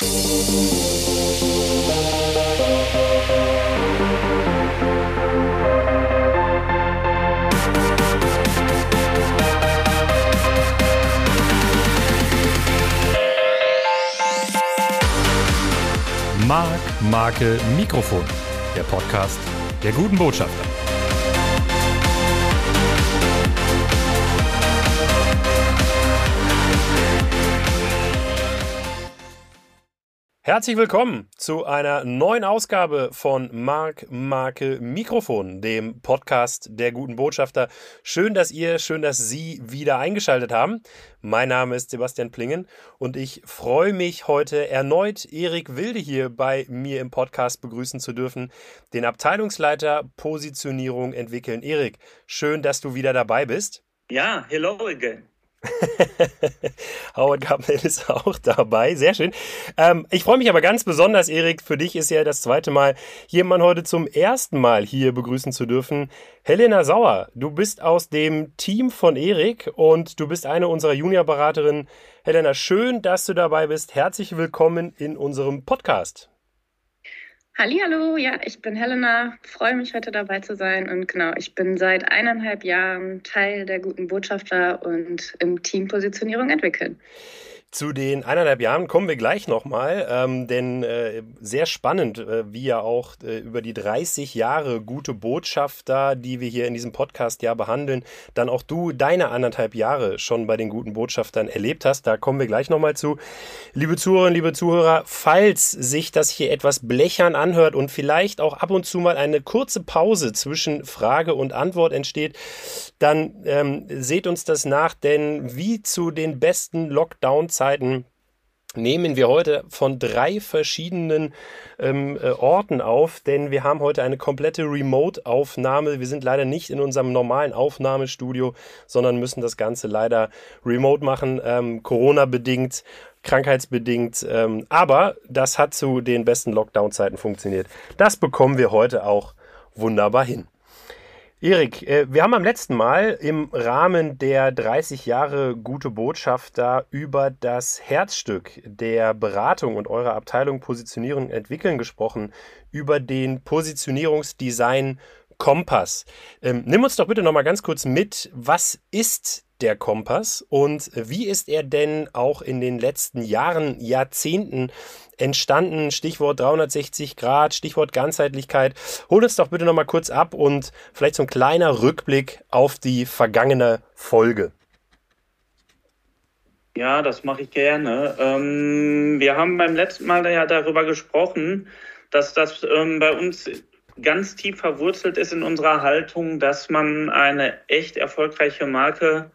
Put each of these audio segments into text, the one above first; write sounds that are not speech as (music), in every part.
Mark, Marke, Mikrofon. Der Podcast der guten Botschafter. Herzlich willkommen zu einer neuen Ausgabe von Mark Marke Mikrofon, dem Podcast der guten Botschafter. Schön, dass ihr, schön, dass Sie wieder eingeschaltet haben. Mein Name ist Sebastian Plingen und ich freue mich heute erneut Erik Wilde hier bei mir im Podcast begrüßen zu dürfen, den Abteilungsleiter Positionierung entwickeln. Erik, schön, dass du wieder dabei bist. Ja, hello again. (laughs) Howard Gardner ist auch dabei. Sehr schön. Ähm, ich freue mich aber ganz besonders, Erik. Für dich ist ja das zweite Mal, jemanden heute zum ersten Mal hier begrüßen zu dürfen. Helena Sauer, du bist aus dem Team von Erik und du bist eine unserer Juniorberaterinnen. Helena, schön, dass du dabei bist. Herzlich willkommen in unserem Podcast. Hallo, ja, ich bin Helena, freue mich heute dabei zu sein und genau, ich bin seit eineinhalb Jahren Teil der guten Botschafter und im Team Positionierung entwickeln. Zu den eineinhalb Jahren kommen wir gleich nochmal, ähm, denn äh, sehr spannend, äh, wie ja auch äh, über die 30 Jahre gute Botschafter, die wir hier in diesem Podcast ja behandeln, dann auch du deine anderthalb Jahre schon bei den guten Botschaftern erlebt hast. Da kommen wir gleich nochmal zu. Liebe Zuhörerinnen, liebe Zuhörer, falls sich das hier etwas blechern anhört und vielleicht auch ab und zu mal eine kurze Pause zwischen Frage und Antwort entsteht, dann ähm, seht uns das nach, denn wie zu den besten Lockdowns Zeiten nehmen wir heute von drei verschiedenen ähm, äh, Orten auf, denn wir haben heute eine komplette Remote-Aufnahme. Wir sind leider nicht in unserem normalen Aufnahmestudio, sondern müssen das Ganze leider remote machen, ähm, Corona-bedingt, krankheitsbedingt. Ähm, aber das hat zu den besten Lockdown-Zeiten funktioniert. Das bekommen wir heute auch wunderbar hin. Erik, äh, wir haben am letzten Mal im Rahmen der 30 Jahre gute Botschafter über das Herzstück der Beratung und eurer Abteilung Positionierung und Entwickeln gesprochen, über den Positionierungsdesign Kompass. Ähm, nimm uns doch bitte noch mal ganz kurz mit, was ist der Kompass und wie ist er denn auch in den letzten Jahren, Jahrzehnten entstanden? Stichwort 360 Grad, Stichwort Ganzheitlichkeit. Hol uns doch bitte noch mal kurz ab und vielleicht so ein kleiner Rückblick auf die vergangene Folge. Ja, das mache ich gerne. Ähm, wir haben beim letzten Mal ja darüber gesprochen, dass das ähm, bei uns ganz tief verwurzelt ist in unserer Haltung, dass man eine echt erfolgreiche Marke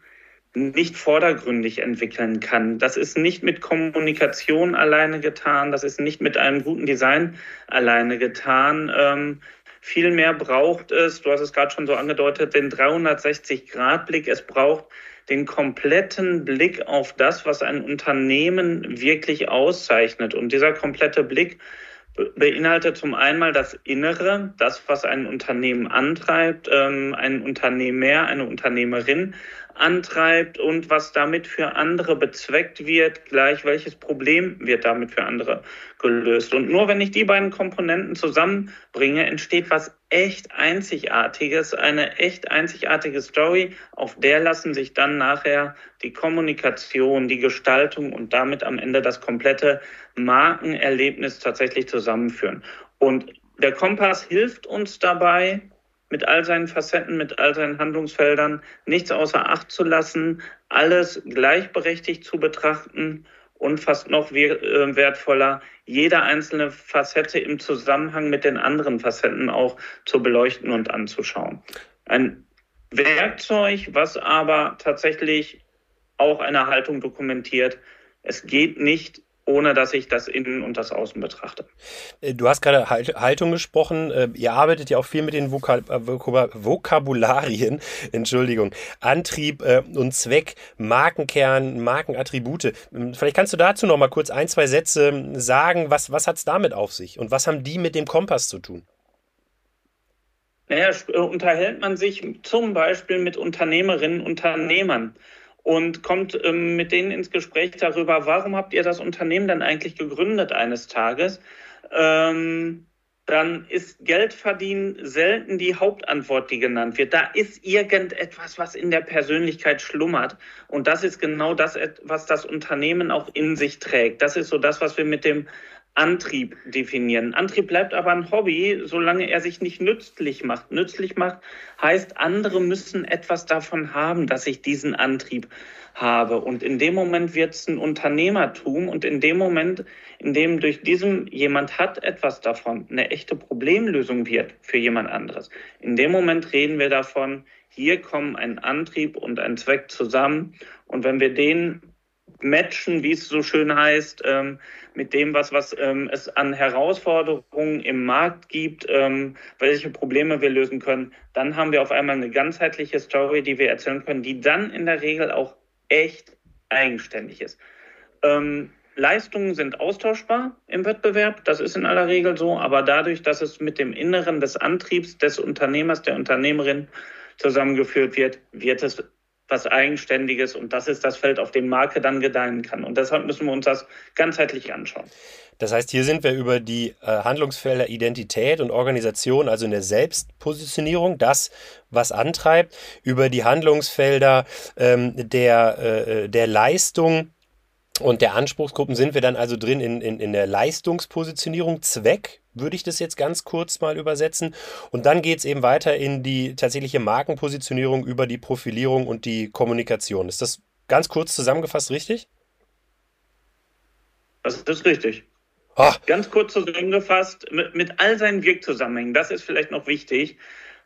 nicht vordergründig entwickeln kann. Das ist nicht mit Kommunikation alleine getan, das ist nicht mit einem guten Design alleine getan. Ähm, Vielmehr braucht es, du hast es gerade schon so angedeutet, den 360-Grad-Blick. Es braucht den kompletten Blick auf das, was ein Unternehmen wirklich auszeichnet. Und dieser komplette Blick beinhaltet zum einen das Innere, das, was ein Unternehmen antreibt, ähm, ein Unternehmer, eine Unternehmerin, antreibt und was damit für andere bezweckt wird, gleich welches Problem wird damit für andere gelöst. Und nur wenn ich die beiden Komponenten zusammenbringe, entsteht was echt Einzigartiges, eine echt einzigartige Story, auf der lassen sich dann nachher die Kommunikation, die Gestaltung und damit am Ende das komplette Markenerlebnis tatsächlich zusammenführen. Und der Kompass hilft uns dabei, mit all seinen Facetten, mit all seinen Handlungsfeldern nichts außer Acht zu lassen, alles gleichberechtigt zu betrachten und fast noch äh, wertvoller, jede einzelne Facette im Zusammenhang mit den anderen Facetten auch zu beleuchten und anzuschauen. Ein Werkzeug, was aber tatsächlich auch eine Haltung dokumentiert. Es geht nicht ohne dass ich das Innen und das Außen betrachte. Äh, du hast gerade Haltung gesprochen. Äh, ihr arbeitet ja auch viel mit den Vokab äh, Vokabularien, (laughs) Entschuldigung, Antrieb und Zweck, Markenkern, Markenattribute. Ähm, vielleicht kannst du dazu noch mal kurz ein, zwei Sätze ähm, sagen. Was, was hat es damit auf sich und was haben die mit dem Kompass zu tun? Naja, unterhält man sich zum Beispiel mit Unternehmerinnen, Unternehmern und kommt ähm, mit denen ins Gespräch darüber, warum habt ihr das Unternehmen dann eigentlich gegründet eines Tages? Ähm, dann ist Geldverdienen selten die Hauptantwort, die genannt wird. Da ist irgendetwas, was in der Persönlichkeit schlummert. Und das ist genau das, was das Unternehmen auch in sich trägt. Das ist so das, was wir mit dem Antrieb definieren. Antrieb bleibt aber ein Hobby, solange er sich nicht nützlich macht. Nützlich macht heißt, andere müssen etwas davon haben, dass ich diesen Antrieb habe. Und in dem Moment wird es ein Unternehmertum und in dem Moment, in dem durch diesem jemand hat etwas davon, eine echte Problemlösung wird für jemand anderes. In dem Moment reden wir davon, hier kommen ein Antrieb und ein Zweck zusammen. Und wenn wir den matchen, wie es so schön heißt, ähm, mit dem, was, was ähm, es an Herausforderungen im Markt gibt, ähm, welche Probleme wir lösen können, dann haben wir auf einmal eine ganzheitliche Story, die wir erzählen können, die dann in der Regel auch echt eigenständig ist. Ähm, Leistungen sind austauschbar im Wettbewerb, das ist in aller Regel so, aber dadurch, dass es mit dem Inneren des Antriebs des Unternehmers, der Unternehmerin zusammengeführt wird, wird es was Eigenständiges und das ist das Feld, auf dem Marke dann gedeihen kann. Und deshalb müssen wir uns das ganzheitlich anschauen. Das heißt, hier sind wir über die äh, Handlungsfelder Identität und Organisation, also in der Selbstpositionierung, das, was antreibt, über die Handlungsfelder ähm, der, äh, der Leistung, und der Anspruchsgruppen sind wir dann also drin in, in, in der Leistungspositionierung, Zweck, würde ich das jetzt ganz kurz mal übersetzen. Und dann geht es eben weiter in die tatsächliche Markenpositionierung über die Profilierung und die Kommunikation. Ist das ganz kurz zusammengefasst richtig? Das ist richtig. Oh. Ganz kurz zusammengefasst, mit, mit all seinen Wirkzusammenhängen, das ist vielleicht noch wichtig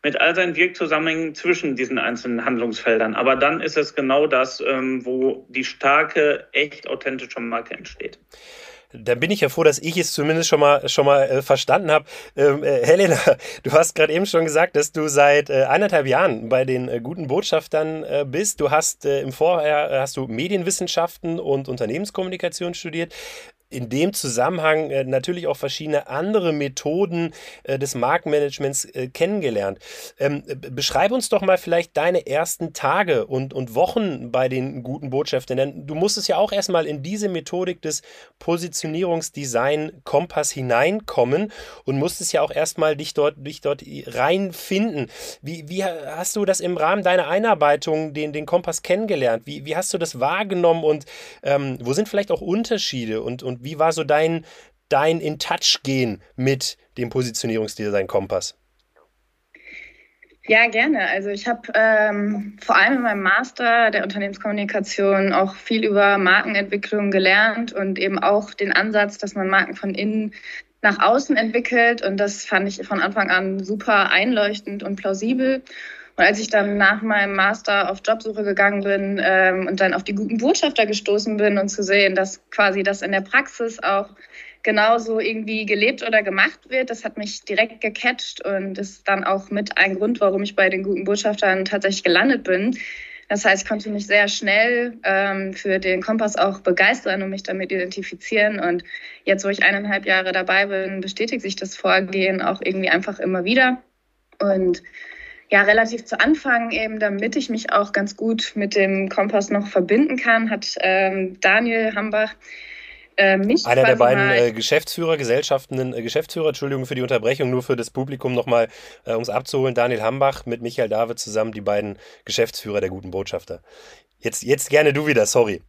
mit all seinen Wirkzusammenhängen zwischen diesen einzelnen Handlungsfeldern. Aber dann ist es genau das, ähm, wo die starke, echt authentische Marke entsteht. Dann bin ich ja froh, dass ich es zumindest schon mal schon mal äh, verstanden habe. Ähm, äh, Helena, (laughs) du hast gerade eben schon gesagt, dass du seit äh, eineinhalb Jahren bei den äh, guten Botschaftern äh, bist. Du hast äh, im Vorher hast du Medienwissenschaften und Unternehmenskommunikation studiert in dem Zusammenhang äh, natürlich auch verschiedene andere Methoden äh, des Markenmanagements äh, kennengelernt. Ähm, beschreib uns doch mal vielleicht deine ersten Tage und, und Wochen bei den guten Botschaftern, denn du musstest ja auch erstmal in diese Methodik des Positionierungsdesign Kompass hineinkommen und musstest ja auch erstmal dich dort, dich dort reinfinden. Wie, wie hast du das im Rahmen deiner Einarbeitung, den, den Kompass kennengelernt? Wie, wie hast du das wahrgenommen und ähm, wo sind vielleicht auch Unterschiede und, und wie war so dein, dein In-Touch-Gehen mit dem Positionierungsdesign Kompass? Ja, gerne. Also ich habe ähm, vor allem in meinem Master der Unternehmenskommunikation auch viel über Markenentwicklung gelernt und eben auch den Ansatz, dass man Marken von innen nach außen entwickelt. Und das fand ich von Anfang an super einleuchtend und plausibel. Und als ich dann nach meinem Master auf Jobsuche gegangen bin ähm, und dann auf die guten Botschafter gestoßen bin und zu sehen, dass quasi das in der Praxis auch genauso irgendwie gelebt oder gemacht wird, das hat mich direkt gecatcht und ist dann auch mit ein Grund, warum ich bei den guten Botschaftern tatsächlich gelandet bin. Das heißt, ich konnte mich sehr schnell ähm, für den Kompass auch begeistern und mich damit identifizieren. Und jetzt, wo ich eineinhalb Jahre dabei bin, bestätigt sich das Vorgehen auch irgendwie einfach immer wieder. Und ja, relativ zu Anfang eben, damit ich mich auch ganz gut mit dem Kompass noch verbinden kann, hat ähm, Daniel Hambach äh, mich Einer der beiden äh, Geschäftsführer, Gesellschaften, äh, Geschäftsführer, Entschuldigung für die Unterbrechung, nur für das Publikum nochmal, äh, um es abzuholen, Daniel Hambach mit Michael David zusammen, die beiden Geschäftsführer der guten Botschafter. Jetzt, jetzt gerne du wieder, sorry.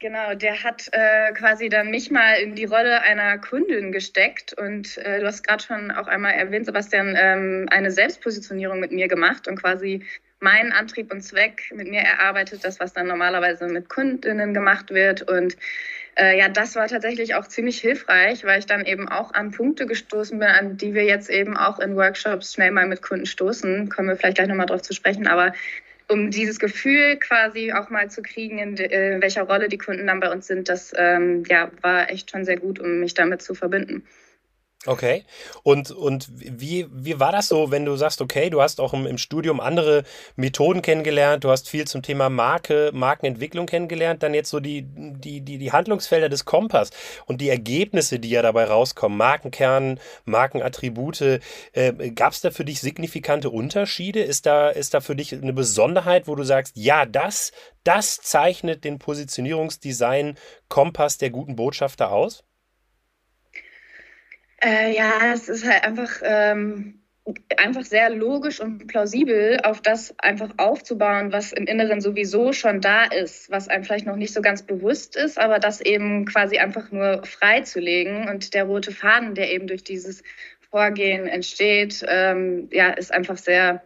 Genau, der hat äh, quasi dann mich mal in die Rolle einer Kundin gesteckt und äh, du hast gerade schon auch einmal erwähnt, Sebastian, ähm, eine Selbstpositionierung mit mir gemacht und quasi meinen Antrieb und Zweck mit mir erarbeitet, das, was dann normalerweise mit Kundinnen gemacht wird. Und äh, ja, das war tatsächlich auch ziemlich hilfreich, weil ich dann eben auch an Punkte gestoßen bin, an die wir jetzt eben auch in Workshops schnell mal mit Kunden stoßen. Kommen wir vielleicht gleich nochmal drauf zu sprechen, aber um dieses Gefühl quasi auch mal zu kriegen, in, äh, in welcher Rolle die Kunden dann bei uns sind, das ähm, ja, war echt schon sehr gut, um mich damit zu verbinden. Okay. Und, und wie, wie war das so, wenn du sagst, okay, du hast auch im, im Studium andere Methoden kennengelernt, du hast viel zum Thema Marke, Markenentwicklung kennengelernt, dann jetzt so die, die, die, die Handlungsfelder des Kompass und die Ergebnisse, die ja dabei rauskommen, Markenkern, Markenattribute, äh, gab es da für dich signifikante Unterschiede? Ist da, ist da für dich eine Besonderheit, wo du sagst, ja, das, das zeichnet den Positionierungsdesign Kompass der guten Botschafter aus? Äh, ja, es ist halt einfach, ähm, einfach sehr logisch und plausibel, auf das einfach aufzubauen, was im Inneren sowieso schon da ist, was einem vielleicht noch nicht so ganz bewusst ist, aber das eben quasi einfach nur freizulegen. Und der rote Faden, der eben durch dieses Vorgehen entsteht, ähm, ja, ist einfach sehr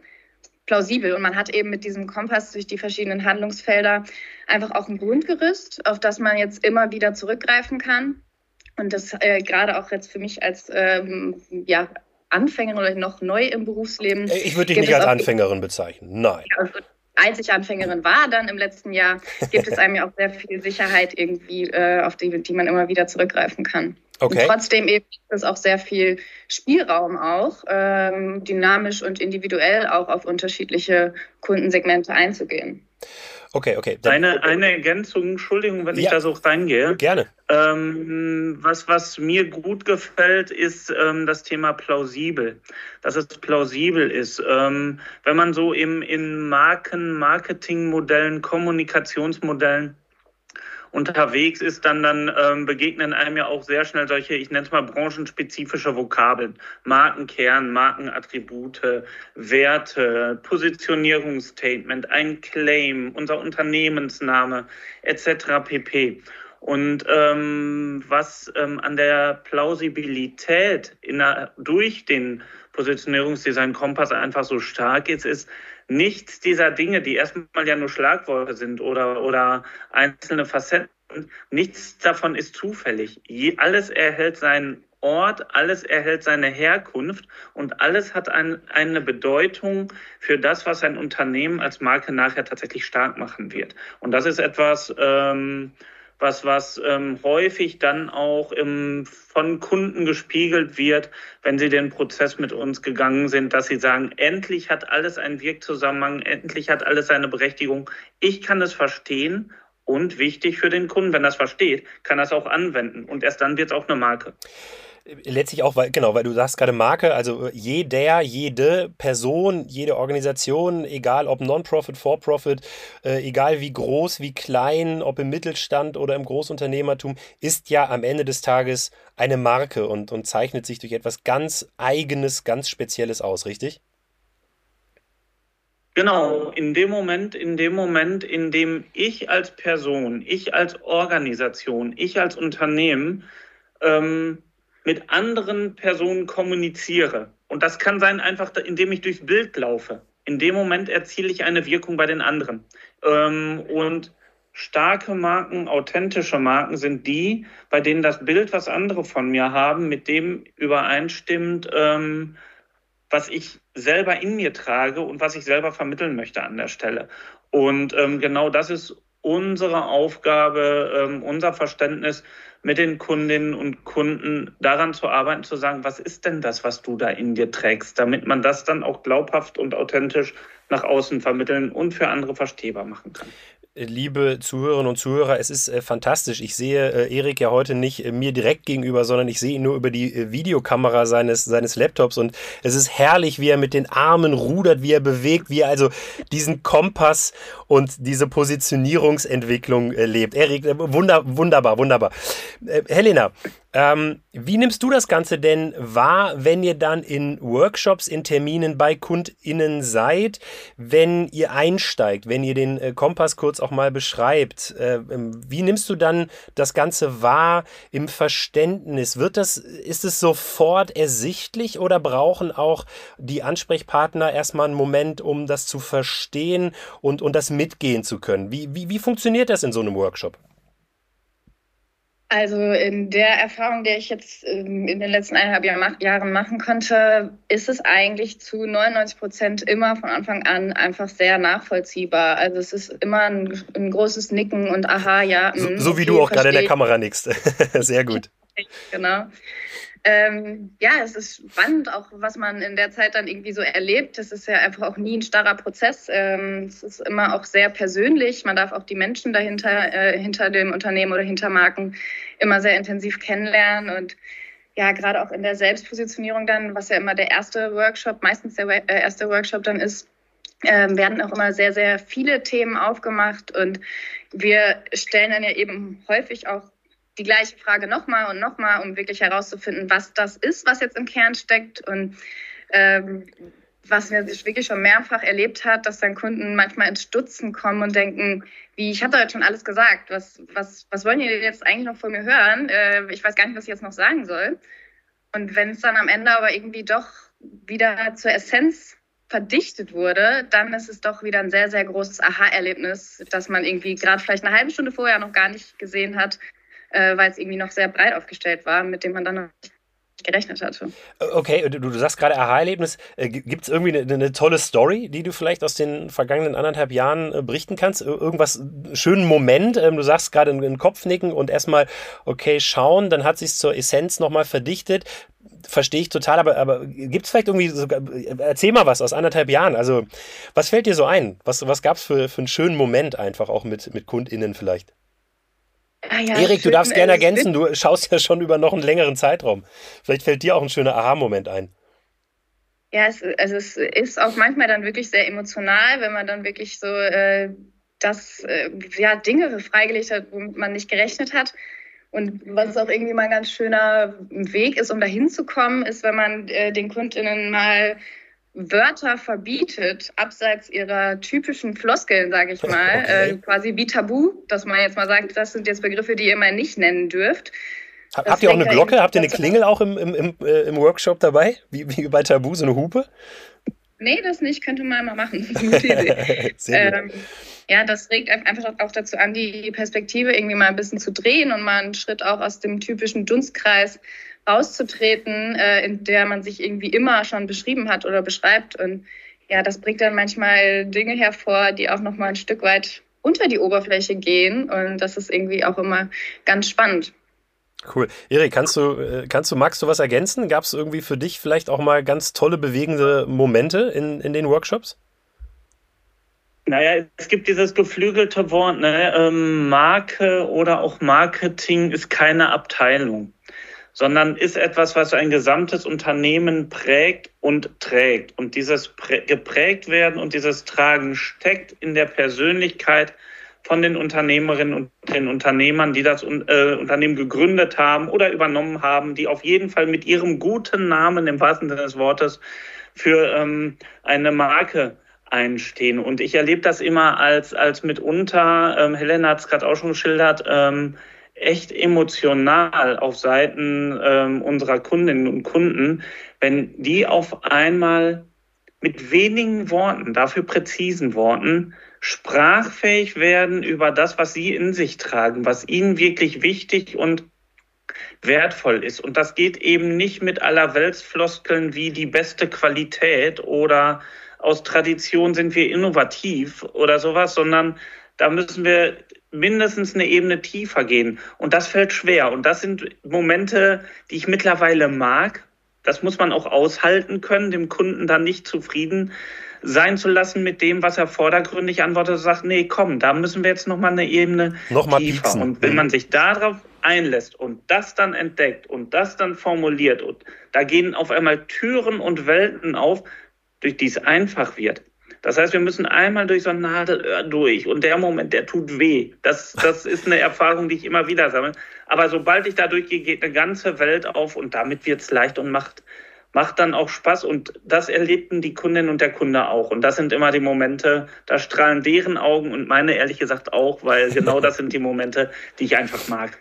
plausibel. Und man hat eben mit diesem Kompass durch die verschiedenen Handlungsfelder einfach auch ein Grundgerüst, auf das man jetzt immer wieder zurückgreifen kann und das äh, gerade auch jetzt für mich als ähm, ja, Anfängerin oder noch neu im Berufsleben. Äh, ich würde dich nicht als Anfängerin bezeichnen, nein. Ja, also, als ich Anfängerin war, dann im letzten Jahr, gibt es einem ja auch sehr viel Sicherheit irgendwie, äh, auf die, die man immer wieder zurückgreifen kann. Okay. Und trotzdem eben ist es auch sehr viel Spielraum auch, ähm, dynamisch und individuell auch auf unterschiedliche Kundensegmente einzugehen. Okay, okay. Dann, eine, eine Ergänzung, Entschuldigung, wenn ja, ich da so reingehe. Gerne. Ähm, was, was mir gut gefällt, ist ähm, das Thema plausibel. Dass es plausibel ist. Ähm, wenn man so im, in Marken, Marketingmodellen, Kommunikationsmodellen unterwegs ist, dann, dann ähm, begegnen einem ja auch sehr schnell solche, ich nenne es mal branchenspezifische Vokabeln. Markenkern, Markenattribute, Werte, Positionierungsstatement, ein Claim, unser Unternehmensname etc. pp. Und ähm, was ähm, an der Plausibilität der, durch den Positionierungsdesign Kompass einfach so stark ist, ist, nichts dieser Dinge, die erstmal ja nur Schlagworte sind oder, oder einzelne Facetten, nichts davon ist zufällig. Je, alles erhält seinen Ort, alles erhält seine Herkunft und alles hat ein, eine Bedeutung für das, was ein Unternehmen als Marke nachher tatsächlich stark machen wird. Und das ist etwas, ähm, was, was ähm, häufig dann auch im, von Kunden gespiegelt wird, wenn sie den Prozess mit uns gegangen sind, dass sie sagen, endlich hat alles einen Wirkzusammenhang, endlich hat alles eine Berechtigung. Ich kann es verstehen und wichtig für den Kunden, wenn er es versteht, kann er es auch anwenden und erst dann wird es auch eine Marke letztlich auch, weil, genau, weil du sagst gerade Marke, also jeder, jede Person, jede Organisation, egal ob Non-Profit, For-Profit, äh, egal wie groß, wie klein, ob im Mittelstand oder im Großunternehmertum, ist ja am Ende des Tages eine Marke und, und zeichnet sich durch etwas ganz Eigenes, ganz Spezielles aus, richtig? Genau, in dem Moment, in dem Moment, in dem ich als Person, ich als Organisation, ich als Unternehmen ähm, mit anderen Personen kommuniziere. Und das kann sein einfach, indem ich durchs Bild laufe. In dem Moment erziele ich eine Wirkung bei den anderen. Ähm, und starke Marken, authentische Marken sind die, bei denen das Bild, was andere von mir haben, mit dem übereinstimmt, ähm, was ich selber in mir trage und was ich selber vermitteln möchte an der Stelle. Und ähm, genau das ist unsere Aufgabe, ähm, unser Verständnis, mit den Kundinnen und Kunden daran zu arbeiten, zu sagen, was ist denn das, was du da in dir trägst, damit man das dann auch glaubhaft und authentisch nach außen vermitteln und für andere verstehbar machen kann liebe Zuhörerinnen und Zuhörer, es ist äh, fantastisch. Ich sehe äh, Erik ja heute nicht äh, mir direkt gegenüber, sondern ich sehe ihn nur über die äh, Videokamera seines, seines Laptops und es ist herrlich, wie er mit den Armen rudert, wie er bewegt, wie er also diesen Kompass und diese Positionierungsentwicklung äh, lebt. Erik, äh, wunder, wunderbar, wunderbar. Helena, ähm, wie nimmst du das Ganze denn wahr, wenn ihr dann in Workshops, in Terminen bei KundInnen seid, wenn ihr einsteigt, wenn ihr den äh, Kompass kurz auch mal beschreibt? Äh, ähm, wie nimmst du dann das Ganze wahr im Verständnis? Wird das, ist es sofort ersichtlich oder brauchen auch die Ansprechpartner erstmal einen Moment, um das zu verstehen und, und das mitgehen zu können? Wie, wie, wie funktioniert das in so einem Workshop? Also in der Erfahrung, die ich jetzt ähm, in den letzten eineinhalb Jahren machen konnte, ist es eigentlich zu 99 Prozent immer von Anfang an einfach sehr nachvollziehbar. Also es ist immer ein, ein großes Nicken und aha, ja. So, so wie du auch gerade in der Kamera nickst. (laughs) sehr gut. (laughs) genau. Ähm, ja, es ist spannend, auch was man in der Zeit dann irgendwie so erlebt. Es ist ja einfach auch nie ein starrer Prozess. Ähm, es ist immer auch sehr persönlich. Man darf auch die Menschen dahinter, äh, hinter dem Unternehmen oder hinter Marken immer sehr intensiv kennenlernen und ja, gerade auch in der Selbstpositionierung dann, was ja immer der erste Workshop, meistens der äh, erste Workshop dann ist, äh, werden auch immer sehr, sehr viele Themen aufgemacht und wir stellen dann ja eben häufig auch die gleiche Frage nochmal und nochmal, um wirklich herauszufinden, was das ist, was jetzt im Kern steckt und ähm, was wir wirklich schon mehrfach erlebt hat, dass dann Kunden manchmal ins Stutzen kommen und denken, wie, ich habe da jetzt schon alles gesagt, was, was, was wollen die jetzt eigentlich noch von mir hören? Äh, ich weiß gar nicht, was ich jetzt noch sagen soll. Und wenn es dann am Ende aber irgendwie doch wieder zur Essenz verdichtet wurde, dann ist es doch wieder ein sehr, sehr großes Aha-Erlebnis, das man irgendwie gerade vielleicht eine halbe Stunde vorher noch gar nicht gesehen hat, äh, weil es irgendwie noch sehr breit aufgestellt war, mit dem man dann noch gerechnet hatte. Okay, du, du sagst gerade Aha-Erlebnis. Äh, Gibt es irgendwie eine, eine, tolle Story, die du vielleicht aus den vergangenen anderthalb Jahren äh, berichten kannst? Irgendwas, einen schönen Moment? Ähm, du sagst gerade in den Kopfnicken und erstmal, okay, schauen, dann hat sich zur Essenz nochmal verdichtet. Verstehe ich total, aber, aber gibt es vielleicht irgendwie sogar, erzähl mal was aus anderthalb Jahren. Also, was fällt dir so ein? Was, was gab es für, für einen schönen Moment einfach auch mit, mit KundInnen vielleicht? Ah ja, Erik, du darfst gerne ergänzen, du schaust ja schon über noch einen längeren Zeitraum. Vielleicht fällt dir auch ein schöner Aha-Moment ein. Ja, es, also es ist auch manchmal dann wirklich sehr emotional, wenn man dann wirklich so äh, das, äh, ja, Dinge freigelegt hat, womit man nicht gerechnet hat. Und was auch irgendwie mal ein ganz schöner Weg ist, um da hinzukommen, ist, wenn man äh, den KundInnen mal Wörter verbietet, abseits ihrer typischen Floskeln, sage ich mal, (laughs) okay. äh, quasi wie Tabu, dass man jetzt mal sagt, das sind jetzt Begriffe, die ihr mal nicht nennen dürft. Das Habt ihr auch eine Glocke? Habt ihr eine Klingel auch im, im, im, äh, im Workshop dabei? Wie, wie bei Tabu, so eine Hupe? Nee, das nicht, könnte man mal machen. (laughs) ähm, ja, das regt einfach auch dazu an, die Perspektive irgendwie mal ein bisschen zu drehen und mal einen Schritt auch aus dem typischen Dunstkreis auszutreten, äh, in der man sich irgendwie immer schon beschrieben hat oder beschreibt. Und ja, das bringt dann manchmal Dinge hervor, die auch noch mal ein Stück weit unter die Oberfläche gehen. Und das ist irgendwie auch immer ganz spannend. Cool. Erik, kannst du, äh, kannst du, magst du was ergänzen? Gab es irgendwie für dich vielleicht auch mal ganz tolle, bewegende Momente in, in den Workshops? Naja, es gibt dieses geflügelte Wort, ne? Ähm, Marke oder auch Marketing ist keine Abteilung sondern ist etwas, was ein gesamtes Unternehmen prägt und trägt. Und dieses geprägt werden und dieses Tragen steckt in der Persönlichkeit von den Unternehmerinnen und den Unternehmern, die das äh, Unternehmen gegründet haben oder übernommen haben, die auf jeden Fall mit ihrem guten Namen im wahrsten Sinne des Wortes für ähm, eine Marke einstehen. Und ich erlebe das immer als, als mitunter, ähm, Helena hat es gerade auch schon geschildert, ähm, echt emotional auf Seiten ähm, unserer Kundinnen und Kunden, wenn die auf einmal mit wenigen Worten, dafür präzisen Worten, sprachfähig werden über das, was sie in sich tragen, was ihnen wirklich wichtig und wertvoll ist. Und das geht eben nicht mit aller Weltsfloskeln wie die beste Qualität oder aus Tradition sind wir innovativ oder sowas, sondern da müssen wir mindestens eine Ebene tiefer gehen. Und das fällt schwer. Und das sind Momente, die ich mittlerweile mag. Das muss man auch aushalten können, dem Kunden dann nicht zufrieden sein zu lassen mit dem, was er vordergründig antwortet, sagt, nee, komm, da müssen wir jetzt nochmal eine Ebene noch mal tiefer. Pieksen. Und wenn mhm. man sich darauf einlässt und das dann entdeckt und das dann formuliert und da gehen auf einmal Türen und Welten auf, durch die es einfach wird. Das heißt, wir müssen einmal durch so ein Nadelöhr durch und der Moment, der tut weh. Das, das ist eine Erfahrung, die ich immer wieder sammle. Aber sobald ich da durchgehe, geht eine ganze Welt auf und damit wird es leicht und macht, macht dann auch Spaß. Und das erlebten die Kundin und der Kunde auch. Und das sind immer die Momente, da strahlen deren Augen und meine ehrlich gesagt auch, weil genau das sind die Momente, die ich einfach mag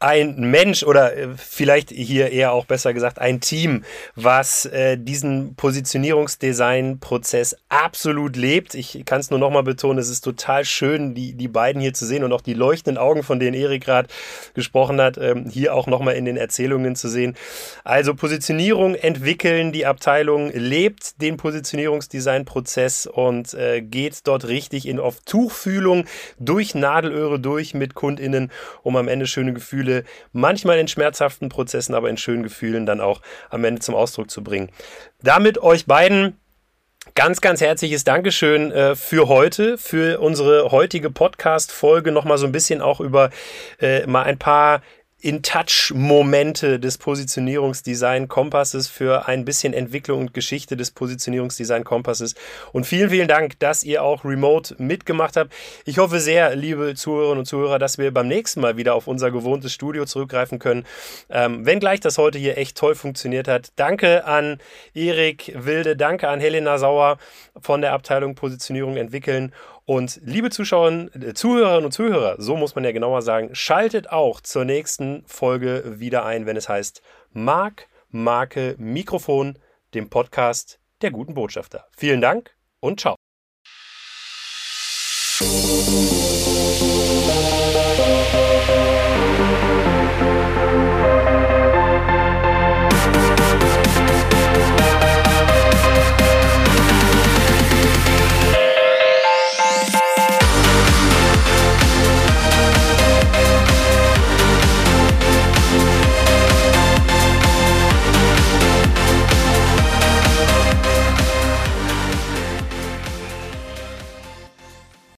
ein Mensch oder äh, vielleicht hier eher auch besser gesagt ein Team, was äh, diesen Positionierungsdesign-Prozess absolut lebt. Ich kann es nur nochmal betonen, es ist total schön, die, die beiden hier zu sehen und auch die leuchtenden Augen, von denen Erik gerade gesprochen hat, ähm, hier auch nochmal in den Erzählungen zu sehen. Also Positionierung entwickeln, die Abteilung lebt den Positionierungsdesign-Prozess und äh, geht dort richtig in auf Tuchfühlung durch Nadelöhre durch mit KundInnen, um am Ende schöne Gefühle Gefühle, manchmal in schmerzhaften Prozessen, aber in schönen Gefühlen dann auch am Ende zum Ausdruck zu bringen. Damit euch beiden Ganz, ganz herzliches Dankeschön äh, für heute, für unsere heutige Podcast-Folge. Nochmal so ein bisschen auch über äh, mal ein paar in-Touch-Momente des Positionierungsdesign-Kompasses für ein bisschen Entwicklung und Geschichte des Positionierungsdesign-Kompasses. Und vielen, vielen Dank, dass ihr auch remote mitgemacht habt. Ich hoffe sehr, liebe Zuhörerinnen und Zuhörer, dass wir beim nächsten Mal wieder auf unser gewohntes Studio zurückgreifen können. Ähm, wenngleich das heute hier echt toll funktioniert hat. Danke an Erik Wilde, danke an Helena Sauer von der Abteilung Positionierung entwickeln. Und liebe Zuschauerinnen, äh, Zuhörerinnen und Zuhörer, so muss man ja genauer sagen, schaltet auch zur nächsten Folge wieder ein, wenn es heißt Mark, Marke, Mikrofon, dem Podcast der guten Botschafter. Vielen Dank und ciao.